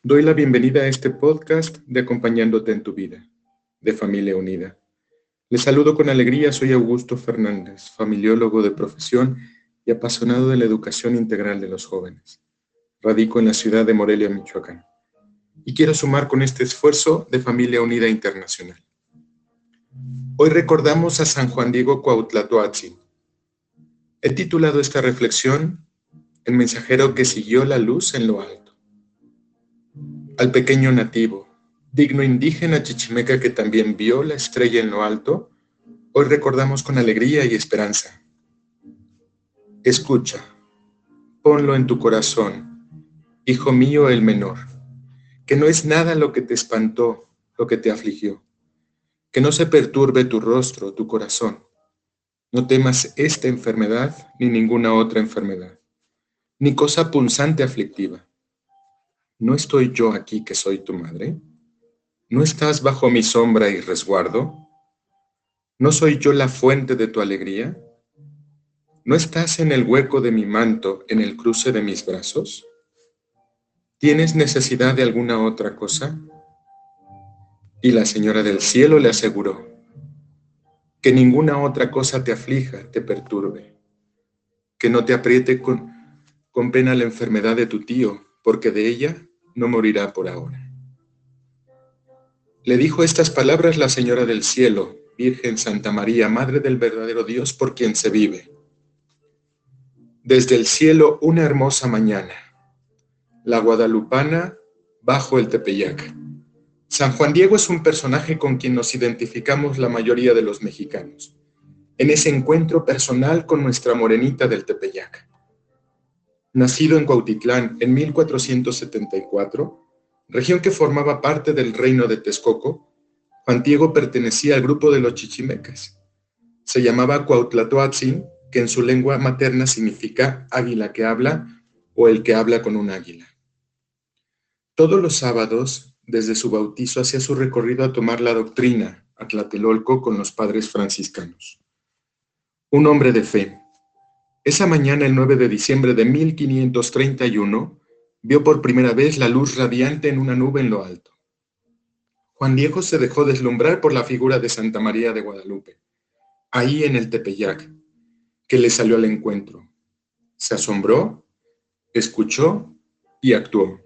Doy la bienvenida a este podcast de Acompañándote en tu vida, de Familia Unida. Les saludo con alegría, soy Augusto Fernández, familiólogo de profesión y apasionado de la educación integral de los jóvenes. Radico en la ciudad de Morelia, Michoacán. Y quiero sumar con este esfuerzo de Familia Unida Internacional. Hoy recordamos a San Juan Diego Cuautlatoatzin. He titulado esta reflexión El mensajero que siguió la luz en lo alto al pequeño nativo, digno indígena chichimeca que también vio la estrella en lo alto, hoy recordamos con alegría y esperanza. Escucha, ponlo en tu corazón, hijo mío el menor, que no es nada lo que te espantó, lo que te afligió, que no se perturbe tu rostro, tu corazón. No temas esta enfermedad ni ninguna otra enfermedad, ni cosa punzante aflictiva ¿No estoy yo aquí que soy tu madre? ¿No estás bajo mi sombra y resguardo? ¿No soy yo la fuente de tu alegría? ¿No estás en el hueco de mi manto, en el cruce de mis brazos? ¿Tienes necesidad de alguna otra cosa? Y la señora del cielo le aseguró, que ninguna otra cosa te aflija, te perturbe, que no te apriete con, con pena la enfermedad de tu tío, porque de ella no morirá por ahora. Le dijo estas palabras la Señora del Cielo, Virgen Santa María, Madre del verdadero Dios por quien se vive. Desde el cielo una hermosa mañana, la guadalupana bajo el Tepeyac. San Juan Diego es un personaje con quien nos identificamos la mayoría de los mexicanos, en ese encuentro personal con nuestra morenita del Tepeyac. Nacido en Cuautitlán en 1474, región que formaba parte del reino de Texcoco, Juan Diego pertenecía al grupo de los chichimecas. Se llamaba Cuautlatoatzin, que en su lengua materna significa águila que habla o el que habla con un águila. Todos los sábados, desde su bautizo, hacía su recorrido a tomar la doctrina a Tlatelolco con los padres franciscanos. Un hombre de fe, esa mañana, el 9 de diciembre de 1531, vio por primera vez la luz radiante en una nube en lo alto. Juan Diego se dejó deslumbrar por la figura de Santa María de Guadalupe, ahí en el Tepeyac, que le salió al encuentro. Se asombró, escuchó y actuó.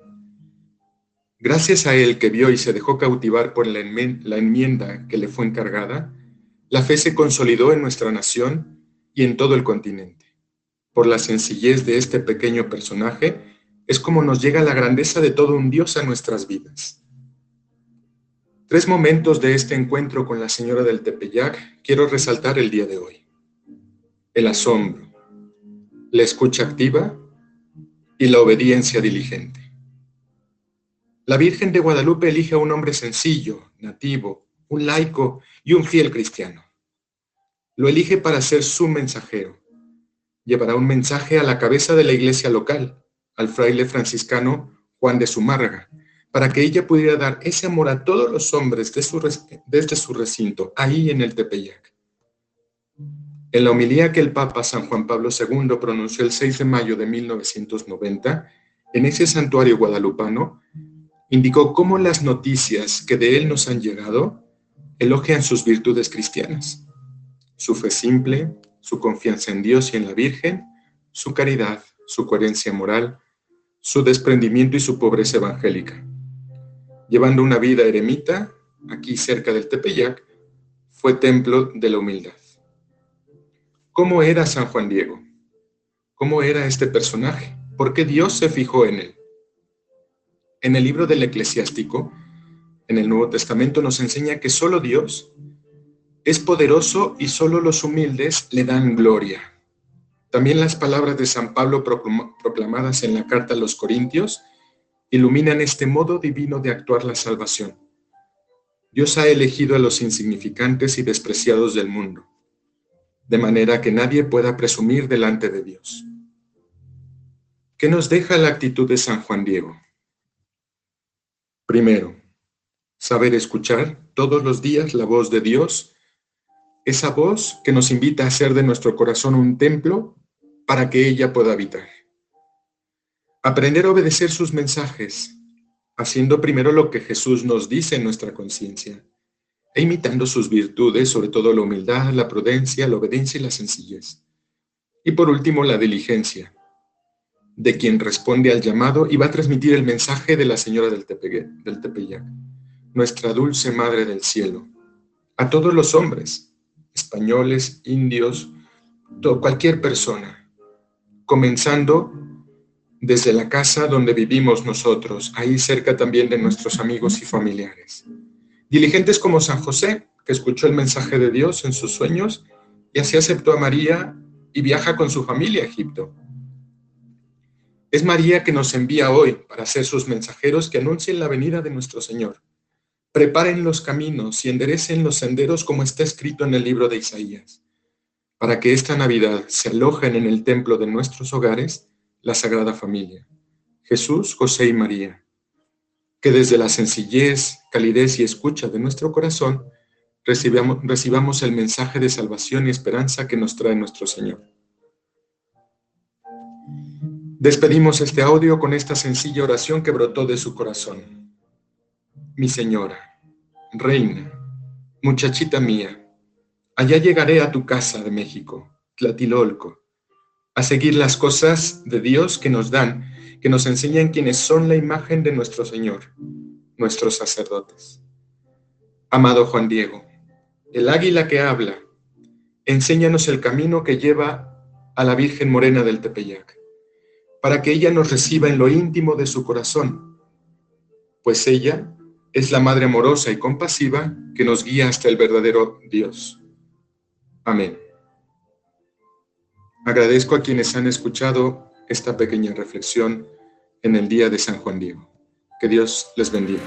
Gracias a él que vio y se dejó cautivar por la enmienda que le fue encargada, la fe se consolidó en nuestra nación y en todo el continente por la sencillez de este pequeño personaje, es como nos llega la grandeza de todo un Dios a nuestras vidas. Tres momentos de este encuentro con la señora del Tepeyac quiero resaltar el día de hoy. El asombro, la escucha activa y la obediencia diligente. La Virgen de Guadalupe elige a un hombre sencillo, nativo, un laico y un fiel cristiano. Lo elige para ser su mensajero llevará un mensaje a la cabeza de la iglesia local, al fraile franciscano Juan de Zumárraga, para que ella pudiera dar ese amor a todos los hombres desde su recinto, ahí en el Tepeyac. En la homilía que el Papa San Juan Pablo II pronunció el 6 de mayo de 1990, en ese santuario guadalupano, indicó cómo las noticias que de él nos han llegado elogian sus virtudes cristianas, su fe simple, su confianza en Dios y en la Virgen, su caridad, su coherencia moral, su desprendimiento y su pobreza evangélica. Llevando una vida eremita, aquí cerca del Tepeyac, fue templo de la humildad. ¿Cómo era San Juan Diego? ¿Cómo era este personaje? ¿Por qué Dios se fijó en él? En el libro del eclesiástico, en el Nuevo Testamento, nos enseña que solo Dios es poderoso y solo los humildes le dan gloria. También las palabras de San Pablo proclamadas en la carta a los Corintios iluminan este modo divino de actuar la salvación. Dios ha elegido a los insignificantes y despreciados del mundo, de manera que nadie pueda presumir delante de Dios. ¿Qué nos deja la actitud de San Juan Diego? Primero, saber escuchar todos los días la voz de Dios, esa voz que nos invita a hacer de nuestro corazón un templo para que ella pueda habitar. Aprender a obedecer sus mensajes, haciendo primero lo que Jesús nos dice en nuestra conciencia, e imitando sus virtudes, sobre todo la humildad, la prudencia, la obediencia y la sencillez. Y por último, la diligencia, de quien responde al llamado y va a transmitir el mensaje de la Señora del, del Tepeyac, nuestra dulce Madre del Cielo, a todos los hombres, españoles, indios, cualquier persona, comenzando desde la casa donde vivimos nosotros, ahí cerca también de nuestros amigos y familiares. Diligentes como San José, que escuchó el mensaje de Dios en sus sueños y así aceptó a María y viaja con su familia a Egipto. Es María que nos envía hoy para ser sus mensajeros que anuncien la venida de nuestro Señor. Preparen los caminos y enderecen los senderos como está escrito en el libro de Isaías, para que esta Navidad se alojen en el templo de nuestros hogares la Sagrada Familia, Jesús, José y María, que desde la sencillez, calidez y escucha de nuestro corazón recibamos, el mensaje de salvación y esperanza que nos trae nuestro Señor. Despedimos este audio con esta sencilla oración que brotó de su corazón. Mi Señora, Reina, muchachita mía, allá llegaré a tu casa de México, Tlatilolco, a seguir las cosas de Dios que nos dan, que nos enseñan quienes son la imagen de nuestro Señor, nuestros sacerdotes. Amado Juan Diego, el águila que habla, enséñanos el camino que lleva a la Virgen Morena del Tepeyac, para que ella nos reciba en lo íntimo de su corazón, pues ella es la Madre amorosa y compasiva que nos guía hasta el verdadero Dios. Amén. Agradezco a quienes han escuchado esta pequeña reflexión en el día de San Juan Diego. Que Dios les bendiga.